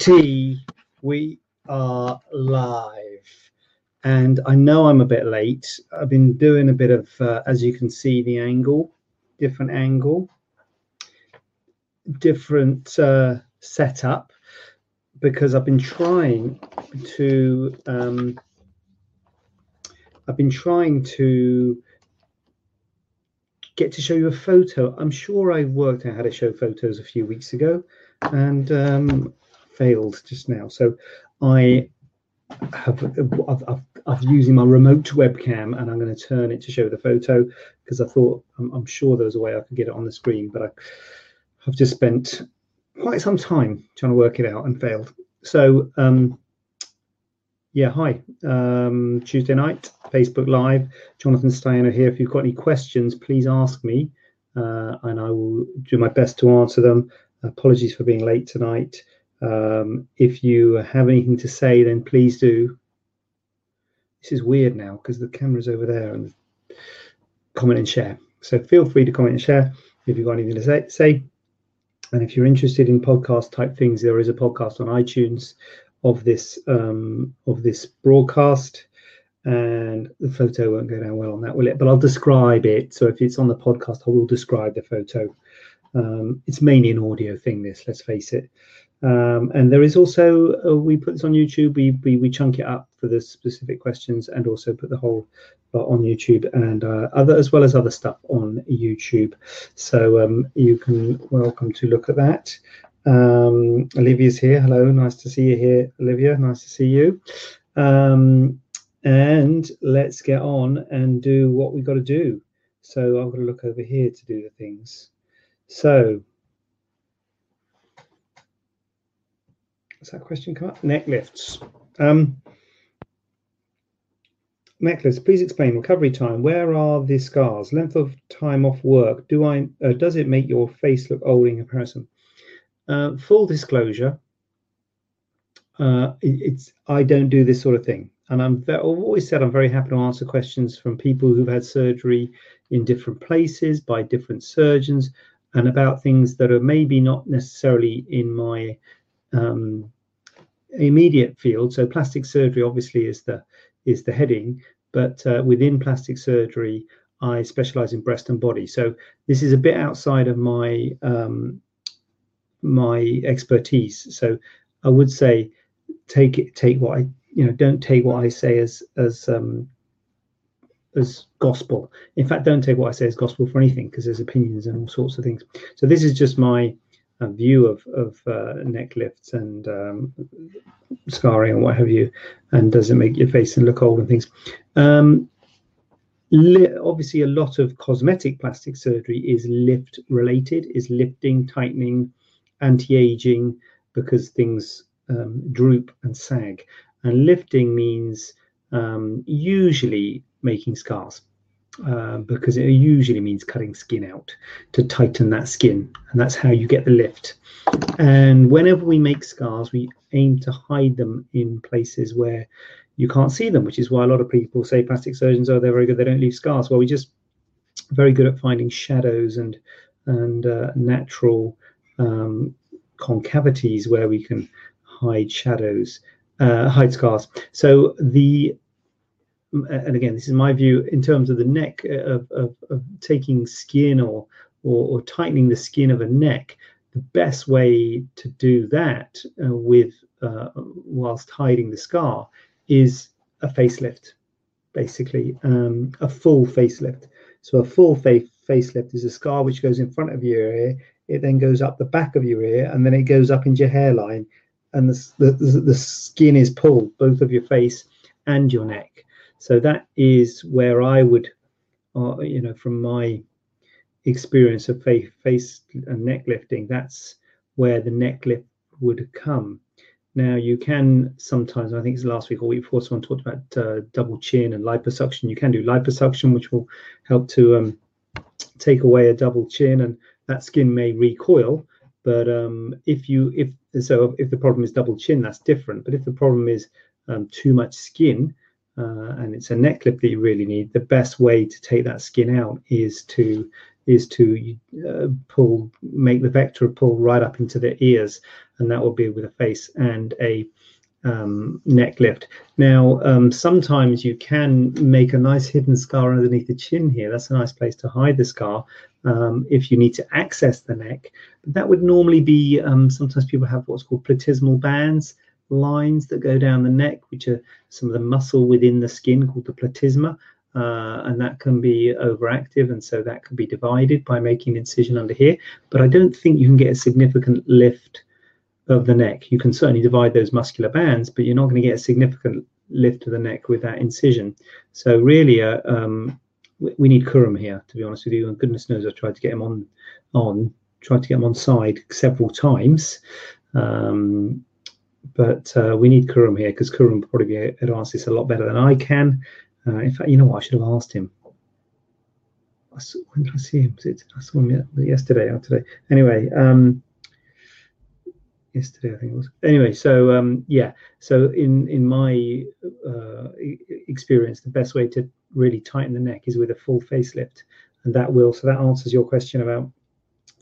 VT, we are live. And I know I'm a bit late. I've been doing a bit of, uh, as you can see, the angle, different angle, different uh, setup, because I've been trying to, um, I've been trying to get to show you a photo. I'm sure I worked out how to show photos a few weeks ago and um, failed just now. So I have I've, I've, I've using my remote webcam and I'm going to turn it to show the photo because I thought I'm, I'm, sure there was a way I could get it on the screen, but I, have just spent quite some time trying to work it out and failed. So um, yeah, hi. Um, Tuesday night, Facebook Live. Jonathan Staiano here. If you've got any questions, please ask me, uh, and I will do my best to answer them. Apologies for being late tonight. Um, if you have anything to say, then please do. This is weird now because the camera's over there and comment and share. So feel free to comment and share if you've got anything to say. say. And if you're interested in podcast type things, there is a podcast on iTunes of this um, of this broadcast, and the photo won't go down well on that, will it? But I'll describe it. So if it's on the podcast, I will describe the photo. Um, it's mainly an audio thing. This, let's face it. Um, and there is also uh, we put this on YouTube. We, we we chunk it up for the specific questions, and also put the whole lot on YouTube and uh, other as well as other stuff on YouTube. So um, you can welcome to look at that. Um, Olivia's here. Hello, nice to see you here, Olivia. Nice to see you. Um, and let's get on and do what we've got to do. So I'm going to look over here to do the things. So, does that question come up? Neck lifts. Um, neck lifts. Please explain recovery time. Where are the scars? Length of time off work. Do I? Uh, does it make your face look old in comparison? Uh, full disclosure, uh, it, it's I don't do this sort of thing, and I'm I've always said I'm very happy to answer questions from people who've had surgery in different places by different surgeons, and about things that are maybe not necessarily in my um, immediate field. So plastic surgery obviously is the is the heading, but uh, within plastic surgery, I specialize in breast and body. So this is a bit outside of my um, my expertise. So I would say take it, take what I, you know, don't take what I say as as um, as gospel. In fact, don't take what I say as gospel for anything because there's opinions and all sorts of things. So this is just my view of of uh, neck lifts and um, scarring and what have you, and does it make your face look old and things. Um, li- obviously, a lot of cosmetic plastic surgery is lift related, is lifting, tightening, anti-aging because things um, droop and sag. And lifting means um, usually making scars uh, because it usually means cutting skin out to tighten that skin. And that's how you get the lift. And whenever we make scars, we aim to hide them in places where you can't see them, which is why a lot of people say plastic surgeons, oh, they're very good, they don't leave scars. Well, we just very good at finding shadows and and uh, natural um, concavities where we can hide shadows, uh, hide scars. So the and again, this is my view in terms of the neck uh, of, of, of taking skin or, or, or tightening the skin of a neck. The best way to do that uh, with uh, whilst hiding the scar is a facelift, basically um, a full facelift. So a full face facelift is a scar which goes in front of your ear it then goes up the back of your ear and then it goes up into your hairline and the, the, the skin is pulled both of your face and your neck so that is where i would uh, you know from my experience of face, face and neck lifting, that's where the neck lift would come. Now you can sometimes, I think it's last week or week before, someone talked about uh, double chin and liposuction. You can do liposuction, which will help to um, take away a double chin, and that skin may recoil. But um, if you if so, if the problem is double chin, that's different. But if the problem is um, too much skin, uh, and it's a neck lift that you really need, the best way to take that skin out is to is to uh, pull, make the vector pull right up into the ears, and that will be with a face and a um, neck lift. Now, um, sometimes you can make a nice hidden scar underneath the chin here. That's a nice place to hide the scar um, if you need to access the neck. But that would normally be, um, sometimes people have what's called platysmal bands, lines that go down the neck, which are some of the muscle within the skin called the platysma uh, and that can be overactive, and so that can be divided by making an incision under here. But I don't think you can get a significant lift of the neck. You can certainly divide those muscular bands, but you're not going to get a significant lift of the neck with that incision. So really, uh, um, we, need Khurram here, to be honest with you. And goodness knows, I tried to get him on, on, tried to get him on side several times. Um, but uh, we need Khurram here because Khurram probably to answer this a lot better than I can. Uh, in fact, you know what? I should have asked him. I saw, when did I see him? I saw him yesterday or today. Anyway, um, yesterday I think it was. Anyway, so um, yeah, so in in my uh, experience, the best way to really tighten the neck is with a full facelift, and that will. So that answers your question about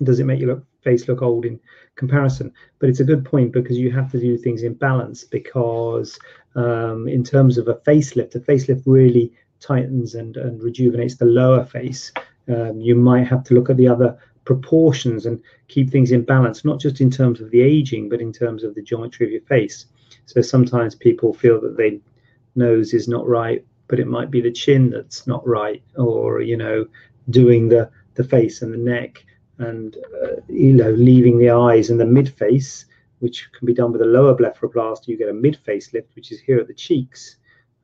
does it make your look, face look old in comparison? But it's a good point because you have to do things in balance because um, in terms of a facelift. A facelift really tightens and, and rejuvenates the lower face. Um, you might have to look at the other proportions and keep things in balance, not just in terms of the aging, but in terms of the geometry of your face. So sometimes people feel that their nose is not right, but it might be the chin that's not right, or you know, doing the the face and the neck, and uh, you know, leaving the eyes and the mid face which can be done with a lower blepharoplasty. You get a mid facelift, which is here at the cheeks.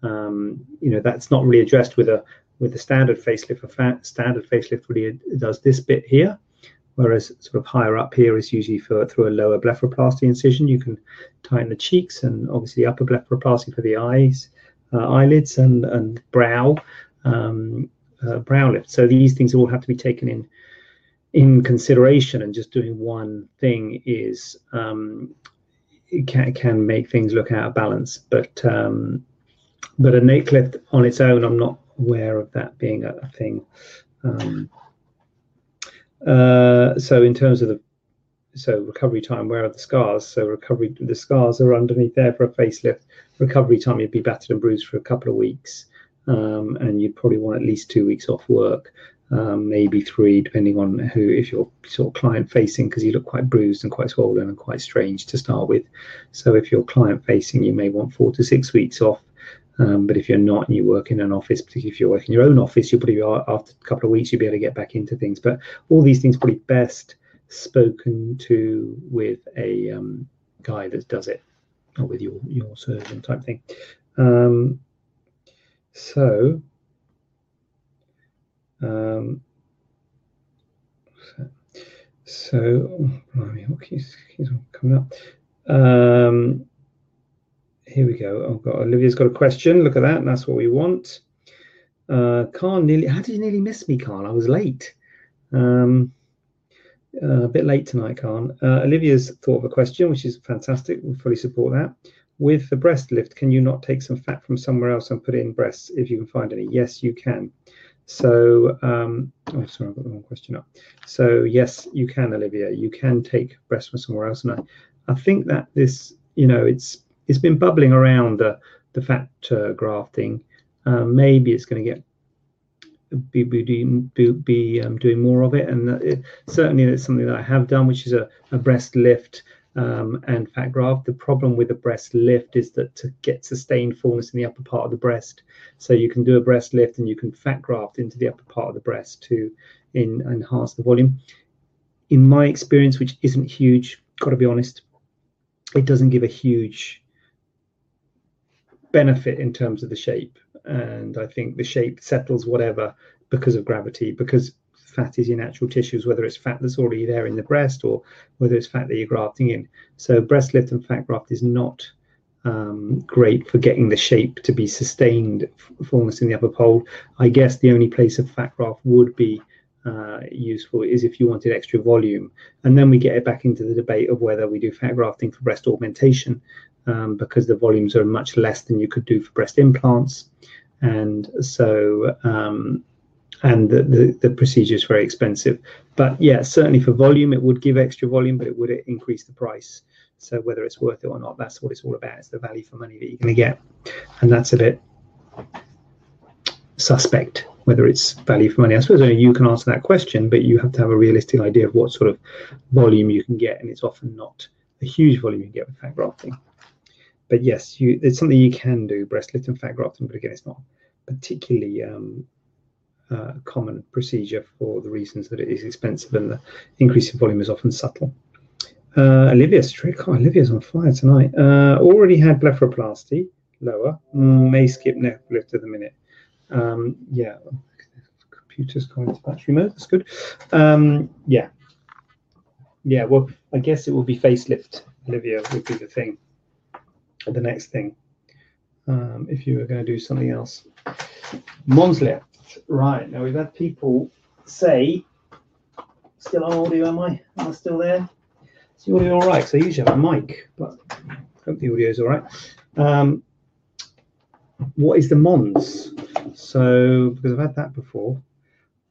Um, you know, that's not really addressed with a with the standard facelift. A standard facelift really does this bit here, whereas sort of higher up here is usually for through a lower blepharoplasty incision. You can tighten the cheeks and obviously upper blepharoplasty for the eyes, uh, eyelids, and and brow. Um, uh, brow lift. So these things all have to be taken in in consideration and just doing one thing is um, it can, can make things look out of balance. But um, but a lift on its own, I'm not aware of that being a, a thing. Um, uh, so in terms of the so recovery time, where are the scars? So recovery, the scars are underneath there for a facelift. Recovery time, you'd be battered and bruised for a couple of weeks, um, and you'd probably want at least two weeks off work um, maybe three, depending on who, if you're sort of client facing, because you look quite bruised and quite swollen and quite strange to start with. So if you're client facing, you may want four to six weeks off. Um, but if you're not and you work in an office, particularly if you're working your own office, you'll probably after a couple of weeks you'll be able to get back into things. But all these things probably best spoken to with a um, guy that does it, or with your your surgeon type thing. Um, so um, so, so what keeps, keeps coming up? Um, here we go. I've got Olivia's got a question. Look at that. That's what we want. Uh, Carl nearly. How did you nearly miss me, Carl? I was late. Um, uh, a bit late tonight, Carl. Uh, Olivia's thought of a question, which is fantastic. We fully support that. With the breast lift, can you not take some fat from somewhere else and put it in breasts if you can find any? Yes, you can. So, um, oh, sorry, I've got the wrong question up. So, yes, you can, Olivia. You can take breast from somewhere else, and I, I think that this, you know, it's it's been bubbling around the the fat uh, grafting. Um, maybe it's going to get be be, be, be um, doing more of it, and it, certainly it's something that I have done, which is a, a breast lift um, and fat graft. The problem with a breast lift is that to get sustained fullness in the upper part of the breast, so you can do a breast lift and you can fat graft into the upper part of the breast to in, enhance the volume. In my experience, which isn't huge, got to be honest, it doesn't give a huge benefit in terms of the shape. And I think the shape settles whatever because of gravity, because fat is in actual tissues, whether it's fat that's already there in the breast or whether it's fat that you're grafting in. So breast lift and fat graft is not um, great for getting the shape to be sustained fullness in the upper pole. I guess the only place a fat graft would be uh, useful is if you wanted extra volume. And then we get it back into the debate of whether we do fat grafting for breast augmentation um, because the volumes are much less than you could do for breast implants. And so, um, and the, the, the, procedure is very expensive. But yeah, certainly for volume, it would give extra volume, but it would increase the price. So whether it's worth it or not, that's what it's all about. It's the value for money that you're going to get. And that's a bit suspect whether it's value for money. I suppose only you can answer that question, but you have to have a realistic idea of what sort of volume you can get, and it's often not a huge volume you get with fat grafting. But yes, you, it's something you can do, breast lift and fat grafting, but again, it's not particularly um, uh, common procedure for the reasons that it is expensive and the increase in volume is often subtle. Uh, Olivia's trick. Oh, Olivia's on fire tonight. Uh, already had blepharoplasty, lower. Mm, may skip neck lift at the minute. Um, yeah, computer's going into battery mode. That's good. Um, yeah, yeah. Well, I guess it will be facelift. Olivia would be the thing. The next thing, um, if you were going to do something else. Mons lift. Right now, we've had people say, "Still on audio? Am I? Am I still there? Is the audio all right? Because I usually have a mic, but I hope the audio is all right." Um, what is the Mons? So because I've had that before.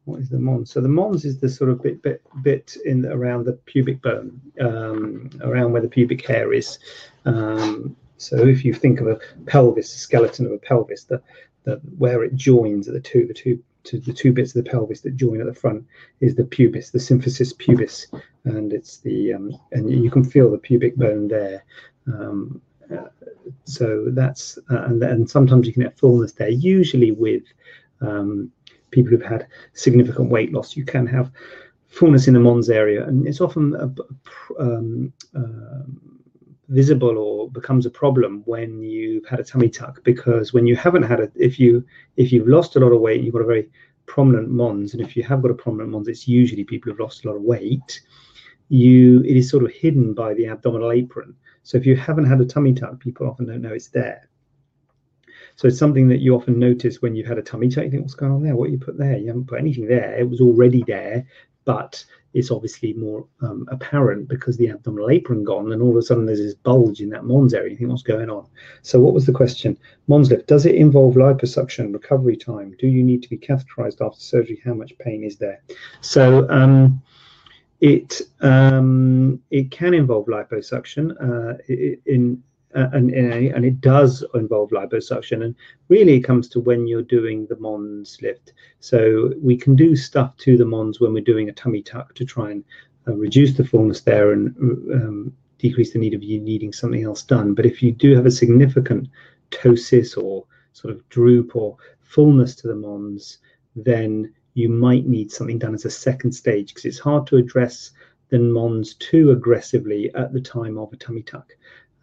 What is the Mons? So the Mons is the sort of bit bit bit in around the pubic bone, um, around where the pubic hair is. Um, so if you think of a pelvis, skeleton of a pelvis, the, the where it joins the two the two to the two bits of the pelvis that join at the front is the pubis, the symphysis pubis, and it's the um, and you can feel the pubic bone there. Um, uh, so that's uh, and then sometimes you can get fullness there. Usually with um, people who've had significant weight loss, you can have fullness in the mons area, and it's often um, uh, visible or becomes a problem when you've had a tummy tuck because when you haven't had it, if you if you've lost a lot of weight, you've got a very prominent mons, and if you have got a prominent mons, it's usually people who've lost a lot of weight. You it is sort of hidden by the abdominal apron so if you haven't had a tummy tuck, people often don't know it's there. So it's something that you often notice when you've had a tummy tuck. You think, what's going on there? What you put there? You haven't put anything there. It was already there, but it's obviously more um, apparent because the abdominal apron gone, and all of a sudden there's this bulge in that Mons area. You think, what's going on? So what was the question? Mons lift, does it involve liposuction, recovery time? Do you need to be catheterized after surgery? How much pain is there? So um, it um, it can involve liposuction uh, in and, and it does involve liposuction. And really it comes to when you're doing the mons lift. So we can do stuff to the mons when we're doing a tummy tuck to try and uh, reduce the fullness there and um, decrease the need of you needing something else done. But if you do have a significant ptosis or sort of droop or fullness to the mons then you might need something done as a second stage because it's hard to address the mons too aggressively at the time of a tummy tuck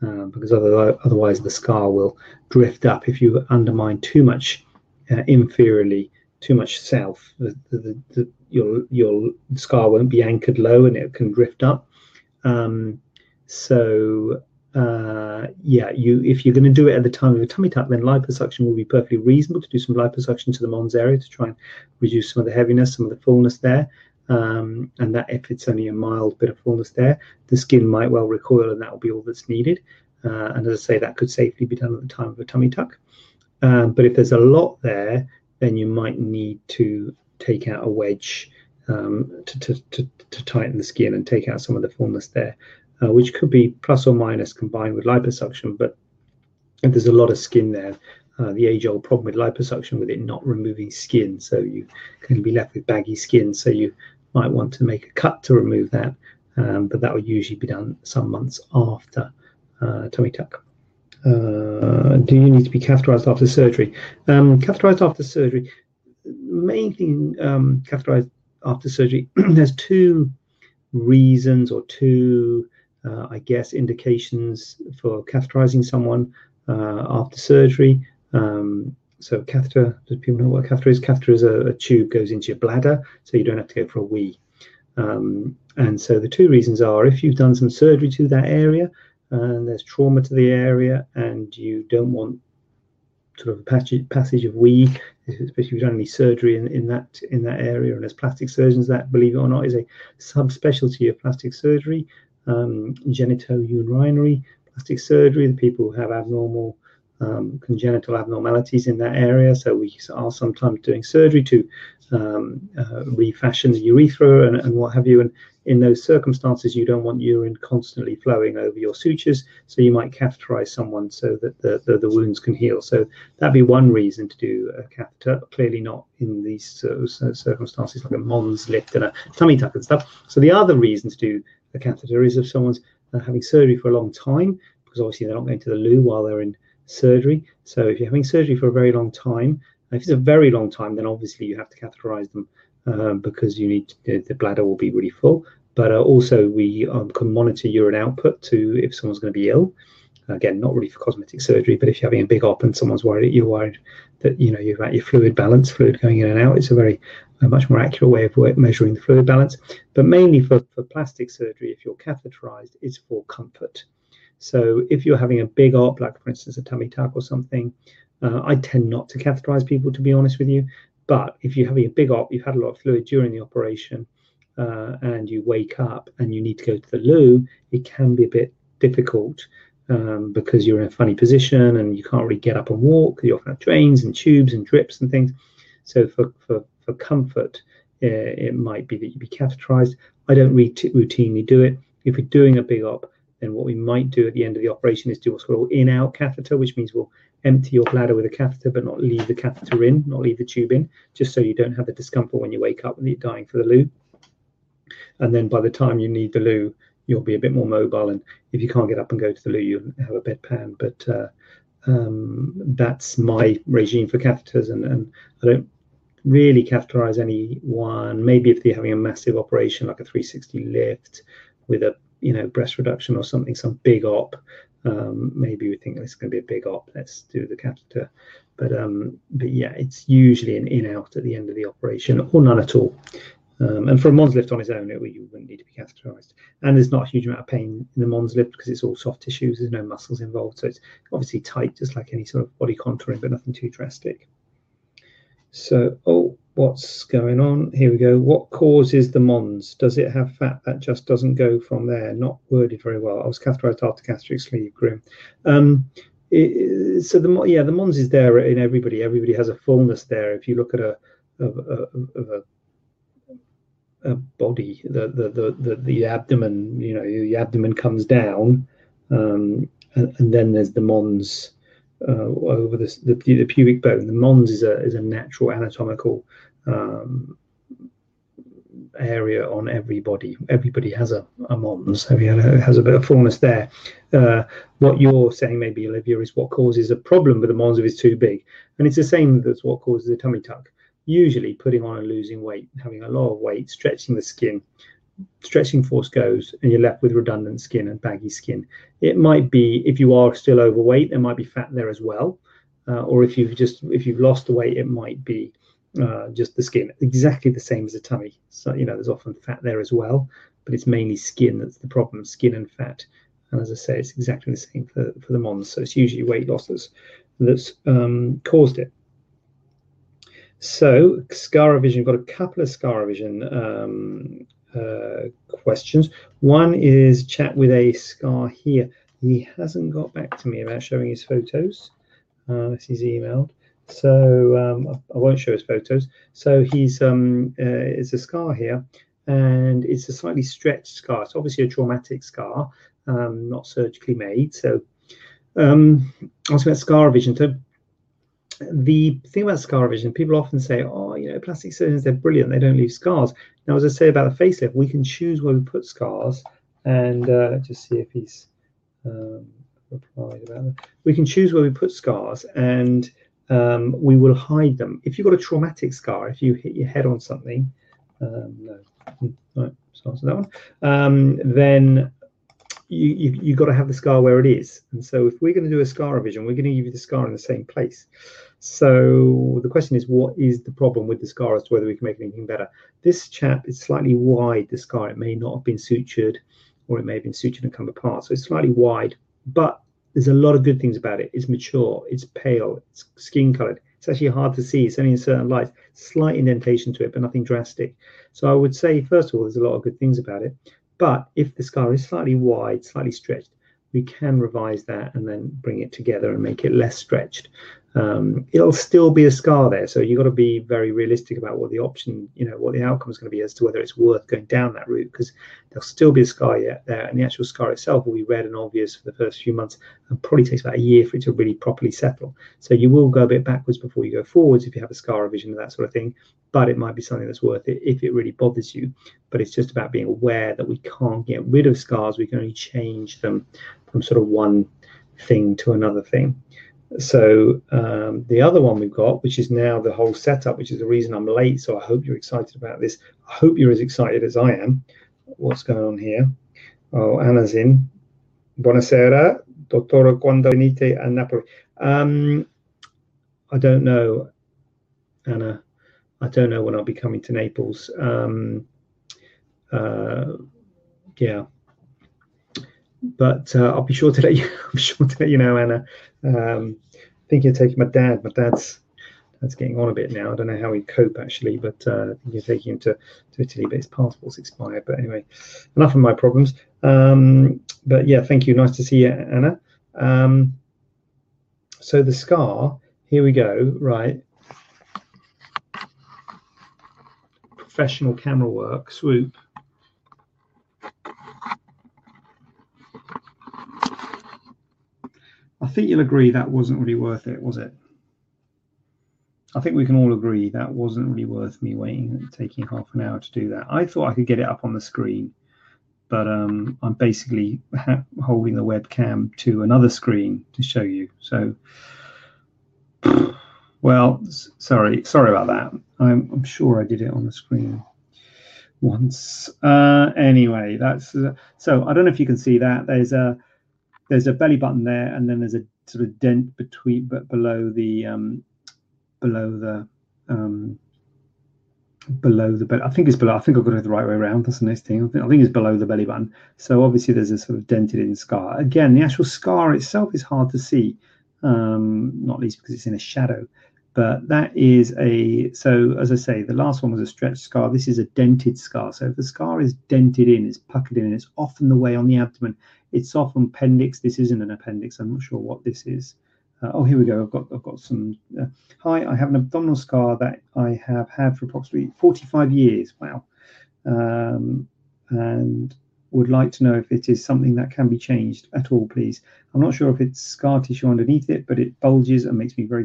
uh, because otherwise, otherwise the scar will drift up if you undermine too much uh, inferiorly too much self the, the, the, your your scar won't be anchored low and it can drift up um, so uh, yeah, you if you're going to do it at the time of a tummy tuck, then liposuction will be perfectly reasonable to do some liposuction to the mons area to try and reduce some of the heaviness, some of the fullness there. Um, and that if it's only a mild bit of fullness there, the skin might well recoil, and that will be all that's needed. Uh, and as I say, that could safely be done at the time of a tummy tuck. Um, but if there's a lot there, then you might need to take out a wedge um, to, to, to, to, tighten the skin and take out some of the fullness there uh, which could be plus or minus combined with liposuction. But if there's a lot of skin there, uh, the age-old problem with liposuction with it not removing skin, so you can be left with baggy skin. So you might want to make a cut to remove that, um, but that would usually be done some months after uh, tummy tuck. Uh, do you need to be catheterized after surgery? Um, catheterized after surgery, main thing um, catheterized after surgery, there's two reasons or two uh, I guess, indications for catheterizing someone uh, after surgery. Um, so catheter, does people know what a catheter is? Catheter is a, a, tube goes into your bladder, so you don't have to go for a wee. Um, and so the two reasons are if you've done some surgery to that area and there's trauma to the area and you don't want sort of a passage, passage of wee, especially if you've done any surgery in, in that in that area. And as plastic surgeons, that believe it or not is a subspecialty of plastic surgery, um, genitourinary plastic surgery. The people who have abnormal um, congenital abnormalities in that area. So we are sometimes doing surgery to um, uh, refashion the urethra and, and, what have you. And in those circumstances, you don't want urine constantly flowing over your sutures. So you might catheterize someone so that the, the, the wounds can heal. So that'd be one reason to do a catheter. Clearly not in these uh, circumstances like a Mons lift and a tummy tuck and stuff. So the other reason to do a catheter is if someone's uh, having surgery for a long time, because obviously they're not going to the loo while they're in surgery. So if you're having surgery for a very long time, if it's a very long time, then obviously you have to catheterize them um, because you need to, the bladder will be really full. But uh, also we um, can monitor urine output to if someone's going to be ill. Again, not really for cosmetic surgery, but if you're having a big op and someone's worried, you're worried that you know you've got your fluid balance, fluid going in and out. It's a very a much more accurate way of measuring the fluid balance. But mainly for, for plastic surgery, if you're catheterized, it's for comfort. So if you're having a big op, like for instance a tummy tuck or something, uh, I tend not to catheterize people, to be honest with you. But if you're having a big op, you've had a lot of fluid during the operation, uh, and you wake up and you need to go to the loo, it can be a bit difficult um, because you're in a funny position and you can't really get up and walk. You often have drains and tubes and drips and things. So for for, for comfort, it might be that you be catheterized. I don't re- routinely do it. If you're doing a big op, then what we might do at the end of the operation is do what's called in-out catheter, which means we'll empty your bladder with a catheter, but not leave the catheter in, not leave the tube in, just so you don't have the discomfort when you wake up and you're dying for the loo. And then by the time you need the loo, you'll be a bit more mobile. And if you can't get up and go to the loo, you'll have a bedpan. But uh, um, that's my regime for catheters, and, and I don't really catheterize anyone. Maybe if they're having a massive operation like a 360 lift with a you know breast reduction or something, some big op. Um, maybe we think this is going to be a big op. Let's do the catheter. But um, but yeah, it's usually an in out at the end of the operation or none at all. Um, and for a Mons lift on its own, it, you wouldn't need to be catheterized. And there's not a huge amount of pain in the Mons lift because it's all soft tissues. There's no muscles involved, so it's obviously tight, just like any sort of body contouring, but nothing too drastic. So, oh, what's going on? Here we go. What causes the Mons? Does it have fat that just doesn't go from there? Not worded very well. I was catheterized after gastric sleeve, grim. Um, it, so the yeah, the Mons is there in everybody. Everybody has a fullness there. If you look at a of, a a body, the, the the the the abdomen, you know, the abdomen comes down, um, and, and, then there's the mons uh, over the, the, the pubic bone. The mons is a is a natural anatomical um, area on everybody. Everybody has a, a mons. Everybody has a bit of fullness there. Uh, what you're saying, maybe Olivia, is what causes a problem with the mons if it's too big, and it's the same as what causes a tummy tuck. Usually, putting on and losing weight, having a lot of weight, stretching the skin, stretching force goes and you're left with redundant skin and baggy skin. It might be if you are still overweight, there might be fat there as well. Uh, or if you've just if you've lost the weight, it might be uh, just the skin, exactly the same as a tummy. So you know there's often fat there as well, but it's mainly skin that's the problem, skin and fat. And as I say, it's exactly the same for, for the Mons. So it's usually weight losses that's um, caused it. So scar revision, got a couple of scar revision um, uh, questions. One is chat with a scar here. He hasn't got back to me about showing his photos. Uh, he's emailed. So um, I won't show his photos. So he's um, uh, it's a scar here, and it's a slightly stretched scar. It's obviously a traumatic scar, um, not surgically made. So um, was about scar revision. So the thing about scar revision, people often say, oh, you know, plastic surgeons, they're brilliant. They don't leave scars. Now, as I say about the facelift, we can choose where we put scars. And uh, just see if he's um, replied about that. We can choose where we put scars and um, we will hide them. If you've got a traumatic scar, if you hit your head on something, um, no, right, so answer that one, um, then you, you you got to have the scar where it is. And so if we're going to do a scar revision, we're going to give you the scar in the same place. So the question is, what is the problem with the scar as to whether we can make anything better? This chap is slightly wide, the scar. It may not have been sutured or it may have been sutured and come apart. So it's slightly wide, but there's a lot of good things about it. It's mature, it's pale, it's skin colored. It's actually hard to see. It's only in certain lights. Slight indentation to it, but nothing drastic. So I would say, first of all, there's a lot of good things about it. But if the scar is slightly wide, slightly stretched, we can revise that and then bring it together and make it less stretched um, it'll still be a scar there. So you've got to be very realistic about what the option, you know, what the outcome is going to be as to whether it's worth going down that route because there'll still be a scar yet there, and the actual scar itself will be red and obvious for the first few months, and probably takes about a year for it to really properly settle. So you will go a bit backwards before you go forwards if you have a scar revision and that sort of thing. But it might be something that's worth it if it really bothers you. But it's just about being aware that we can't get rid of scars; we can only change them from sort of one thing to another thing. So um, the other one we've got, which is now the whole setup, which is the reason I'm late. So I hope you're excited about this. I hope you're as excited as I am. What's going on here? Oh, Anna's in. Buonasera, dottore. Quando venite a Napoli? Um, I don't know, Anna. I don't know when I'll be coming to Naples. Um, uh, yeah, but uh, I'll be sure to let you. I'm sure to let you know, Anna. Um, I think you're taking my dad. My dad's that's getting on a bit now. I don't know how he'd cope actually, but uh, you're taking him to, to Italy, but his passport's expired. But anyway, enough of my problems. Um, but yeah, thank you. Nice to see you, Anna. Um, so the scar, here we go. Right. Professional camera work, swoop. Think you'll agree that wasn't really worth it, was it? I think we can all agree that wasn't really worth me waiting, and taking half an hour to do that. I thought I could get it up on the screen, but um, I'm basically holding the webcam to another screen to show you. So, well, sorry, sorry about that. I'm, I'm sure I did it on the screen once. Uh, anyway, that's uh, so. I don't know if you can see that. There's a there's a belly button there, and then there's a sort of dent between, but below the um, below the um, below the belly. I think it's below. I think I've got it the right way around. That's the nice thing. I think, I think it's below the belly button. So obviously there's a sort of dented in scar. Again, the actual scar itself is hard to see, um, not least because it's in a shadow. But that is a so as I say, the last one was a stretched scar. This is a dented scar. So if the scar is dented in, it's puckered in, it's often the way on the abdomen it's often appendix. This isn't an appendix. I'm not sure what this is. Uh, oh, here we go. I've got I've got some. Uh, hi, I have an abdominal scar that I have had for approximately 45 years. Wow, um, and would like to know if it is something that can be changed at all, please. I'm not sure if it's scar tissue underneath it, but it bulges and makes me very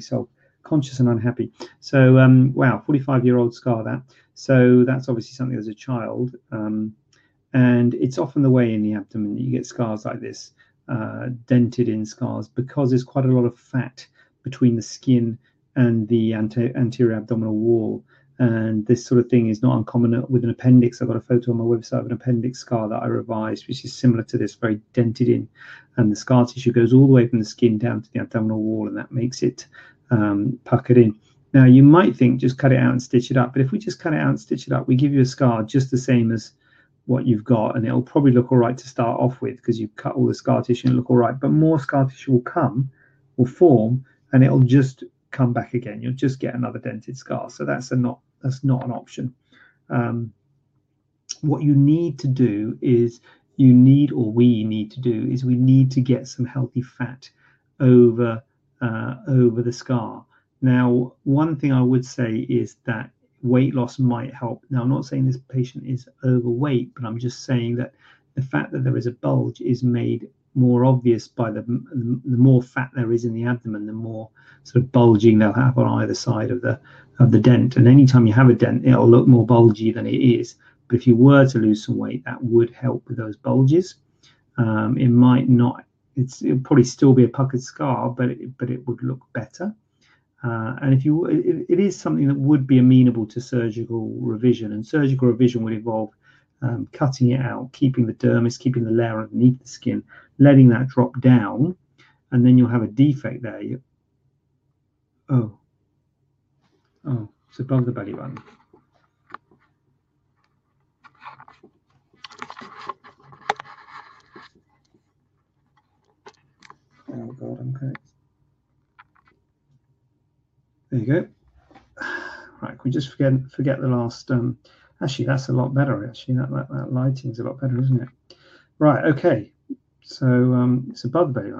self-conscious and unhappy. So, um, wow, 45-year-old scar that. So that's obviously something as a child. Um, and it's often the way in the abdomen that you get scars like this, uh, dented in scars, because there's quite a lot of fat between the skin and the anterior abdominal wall. And this sort of thing is not uncommon with an appendix. I've got a photo on my website of an appendix scar that I revised, which is similar to this, very dented in. And the scar tissue goes all the way from the skin down to the abdominal wall, and that makes it um, puckered in. Now, you might think just cut it out and stitch it up, but if we just cut it out and stitch it up, we give you a scar just the same as what you've got and it'll probably look all right to start off with because you've cut all the scar tissue and look all right. But more scar tissue will come will form and it'll just come back again. You'll just get another dented scar. So that's a not that's not an option. Um, what you need to do is you need or we need to do is we need to get some healthy fat over uh, over the scar now one thing i would say is that weight loss might help. Now, I'm not saying this patient is overweight, but I'm just saying that the fact that there is a bulge is made more obvious by the, the more fat there is in the abdomen, the more sort of bulging they'll have on either side of the of the dent. And anytime you have a dent, it'll look more bulgy than it is. But if you were to lose some weight, that would help with those bulges. Um, it might not. It's it'll probably still be a puckered scar, but it, but it would look better. Uh, and if you, it, it is something that would be amenable to surgical revision, and surgical revision would involve um, cutting it out, keeping the dermis, keeping the layer underneath the skin, letting that drop down, and then you'll have a defect there. You, oh, oh, it's above the belly button. Oh. There you go. Right, can we just forget forget the last um, Actually, that's a lot better. Actually, that, that, that lighting's a lot better, isn't it? Right. Okay. So um, it's above the belly.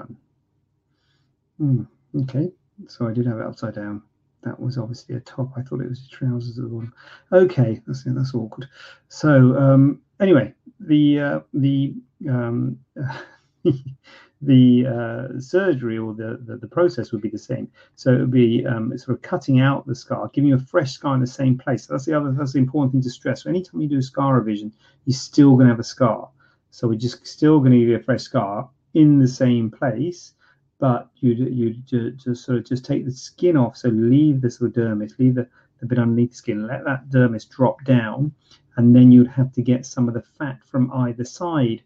Mm, okay. So I did have it upside down. That was obviously a top. I thought it was trousers at the bottom. Okay, that's that's awkward. So um, anyway, the uh, the um, the uh, surgery or the, the, the process would be the same. So it would be um, sort of cutting out the scar, giving you a fresh scar in the same place. That's the other that's the important thing to stress. So anytime you do a scar revision, you're still going to have a scar. So we're just still going to give you a fresh scar in the same place, but you you just sort of just take the skin off. So leave the sort dermis, leave the, the bit underneath the skin, let that dermis drop down, and then you'd have to get some of the fat from either side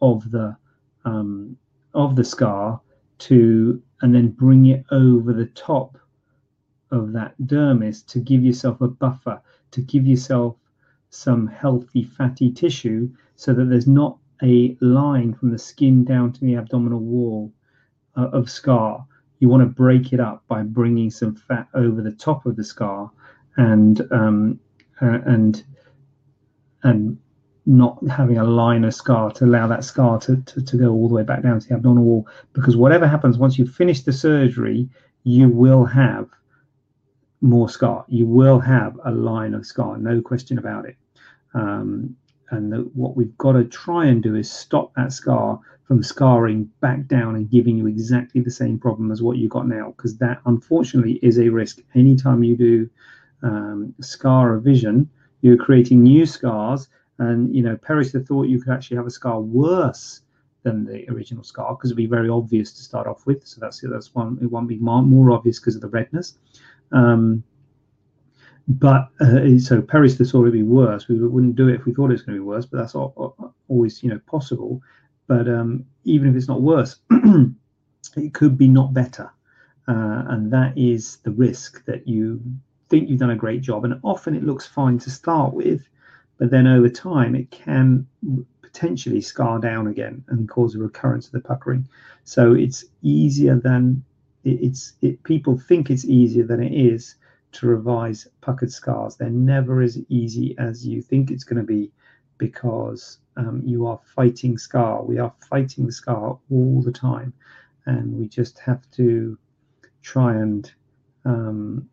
of the um, of the scar to and then bring it over the top of that dermis to give yourself a buffer to give yourself some healthy fatty tissue so that there's not a line from the skin down to the abdominal wall uh, of scar. You want to break it up by bringing some fat over the top of the scar and um, uh, and and not having a line of scar to allow that scar to, to, to go all the way back down to the abdominal wall. Because whatever happens once you finish the surgery, you will have more scar. You will have a line of scar, no question about it. Um, and the, what we've got to try and do is stop that scar from scarring back down and giving you exactly the same problem as what you've got now, because that unfortunately is a risk. Anytime you do um, scar revision, you're creating new scars and you know, Perister thought you could actually have a scar worse than the original scar because it'd be very obvious to start off with. So that's that's one. It won't be more, more obvious because of the redness. Um, but uh, so Perister thought it'd be worse. We wouldn't do it if we thought it was going to be worse, but that's always you know possible. But um, even if it's not worse, it could be not better, uh, and that is the risk that you think you've done a great job, and often it looks fine to start with, but then over time it can potentially scar down again and cause a recurrence of the puckering. So it's easier than it's it, people think it's easier than it is to revise puckered scars. They're never as easy as you think it's going to be because um, you are fighting scar. We are fighting the scar all the time, and we just have to try and um,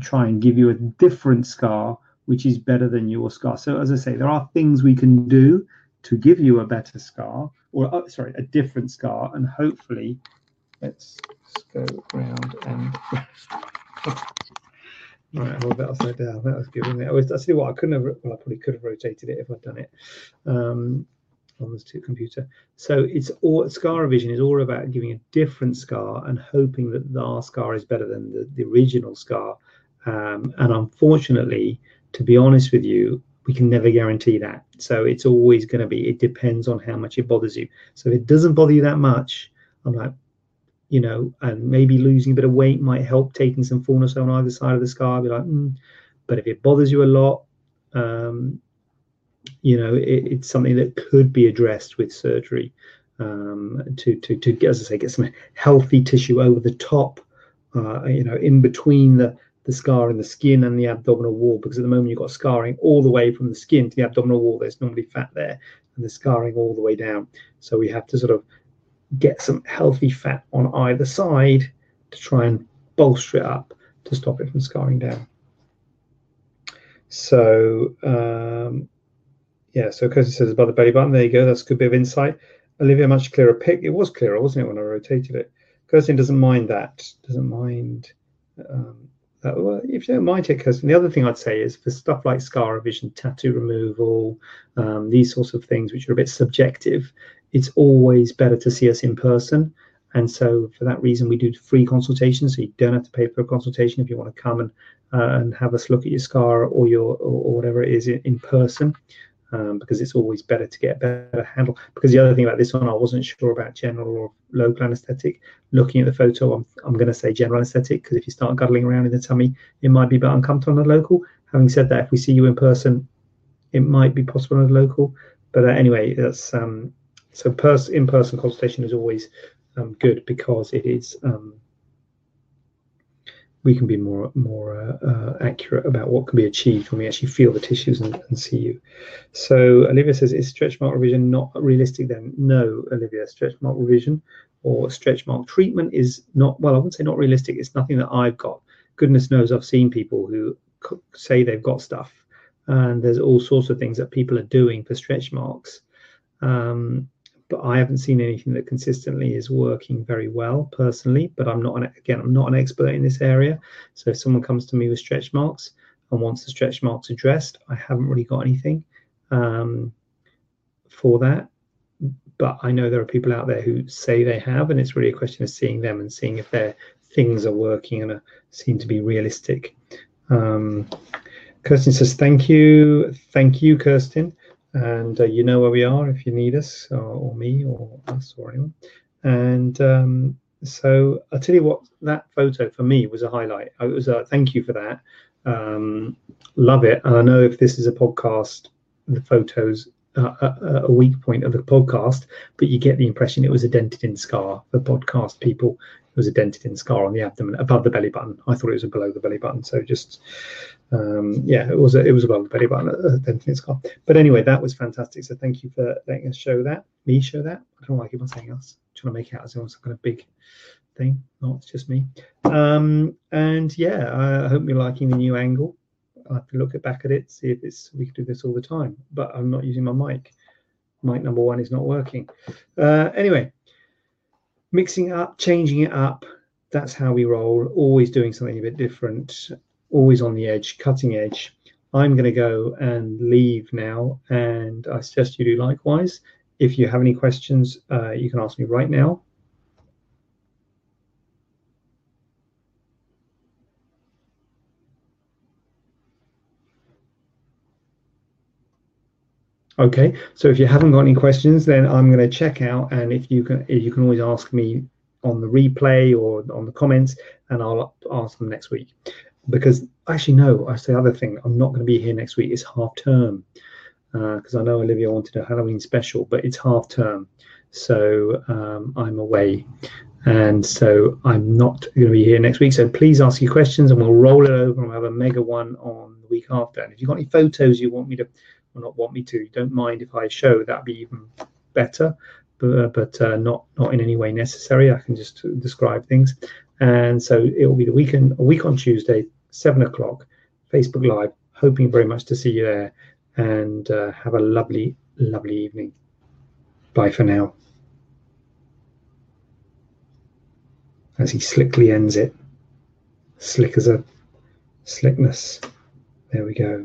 try and give you a different scar which is better than your scar. So, as I say, there are things we can do to give you a better scar, or uh, sorry, a different scar, and hopefully, let's, go around and. Right, hold that upside down. That was wasn't it? I see what I couldn't have. Well, I probably could have rotated it if I'd done it um, on the computer. So it's all scar revision is all about giving a different scar and hoping that our scar is better than the, the original scar. Um, and unfortunately, to be honest with you, we can never guarantee that. So it's always going to be, it depends on how much it bothers you. So if it doesn't bother you that much, I'm like, you know, and maybe losing a bit of weight might help taking some fullness on either side of the scar. I'd be like, mm. but if it bothers you a lot, um, you know, it, it's something that could be addressed with surgery um, to, to, to, as I say, get some healthy tissue over the top, uh, you know, in between the, the scar in the skin and the abdominal wall because at the moment you've got scarring all the way from the skin to the abdominal wall. There's normally fat there and the scarring all the way down. So we have to sort of get some healthy fat on either side to try and bolster it up to stop it from scarring down. So um, yeah, so Kirsty says about the belly button. There you go. That's a good bit of insight. Olivia, much clearer pick. It was clearer, wasn't it, when I rotated it? Kirsten doesn't mind that. Doesn't mind um, uh, well, if you don't mind it, because the other thing I'd say is for stuff like scar revision, tattoo removal, um, these sorts of things, which are a bit subjective, it's always better to see us in person. And so, for that reason, we do free consultations. So you don't have to pay for a consultation if you want to come and uh, and have us look at your scar or your or, or whatever it is in, in person. Um, because it's always better to get a better handle. Because the other thing about this one, I wasn't sure about general or local anesthetic. Looking at the photo, I'm, I'm going to say general anesthetic because if you start guddling around in the tummy, it might be a bit uncomfortable on the local. Having said that, if we see you in person, it might be possible on the local. But uh, anyway, that's um, so pers- in-person consultation is always um, good because it is um, we can be more more uh, uh, accurate about what can be achieved when we actually feel the tissues and, and, see you. So Olivia says, is stretch mark revision not realistic then? No, Olivia, stretch mark revision or stretch mark treatment is not, well, I wouldn't say not realistic. It's nothing that I've got. Goodness knows I've seen people who say they've got stuff and there's all sorts of things that people are doing for stretch marks. Um, but I haven't seen anything that consistently is working very well personally. But I'm not an, again, I'm not an expert in this area. So if someone comes to me with stretch marks and wants the stretch marks addressed, I haven't really got anything um, for that. But I know there are people out there who say they have, and it's really a question of seeing them and seeing if their things are working and are, seem to be realistic. Um, Kirsten says, "Thank you, thank you, Kirsten." And uh, you know where we are if you need us or, or me or us or anyone. And um, so i'll tell you what that photo for me was a highlight. It was a thank you for that. Um, love it. And i know if this is a podcast the photos uh, a, a, weak point of the podcast but you get the impression it was a dented in scar for podcast people it was a dented in scar on the abdomen above the belly button i thought it was below the belly button so just um, yeah, it was a, it was a well very button at Denton Scar. But anyway, that was fantastic. So thank you for letting us show that, me show that. I don't know why on saying us. Trying to make it out as some kind of big thing. No, it's just me. Um, and yeah, I hope you're liking the new angle. I have to look at back at it, see if it's we can do this all the time. But I'm not using my mic. Mic number one is not working. Uh, anyway, mixing up, changing it up. That's how we roll. Always doing something a bit different always on the edge, cutting edge. I'm going to go and leave now, and I suggest you do likewise. If you have any questions, uh, you can ask me right now. Okay, so if you haven't got any questions, then I'm going to check out, and if you can, you can always ask me on the replay or on the comments, and I'll ask them next week. Because actually no i say other thing i'm not going to be here next week. It's half term because uh, i know olivia wanted a halloween special but it's half term. So um, i'm away and so i'm not going to be here next week. So please ask your questions and we'll roll it over and we'll have a mega one on the week after. And if you've got any photos you want me to or not want me to don't mind if i show that'd be even better but, but uh, not not in any way necessary i can just describe things and so it will be the weekend, a week on Tuesday, seven o'clock, Facebook Live. Hoping very much to see you there and uh, have a lovely, lovely evening. Bye for now. As he slickly ends it, slick as a slickness. There we go.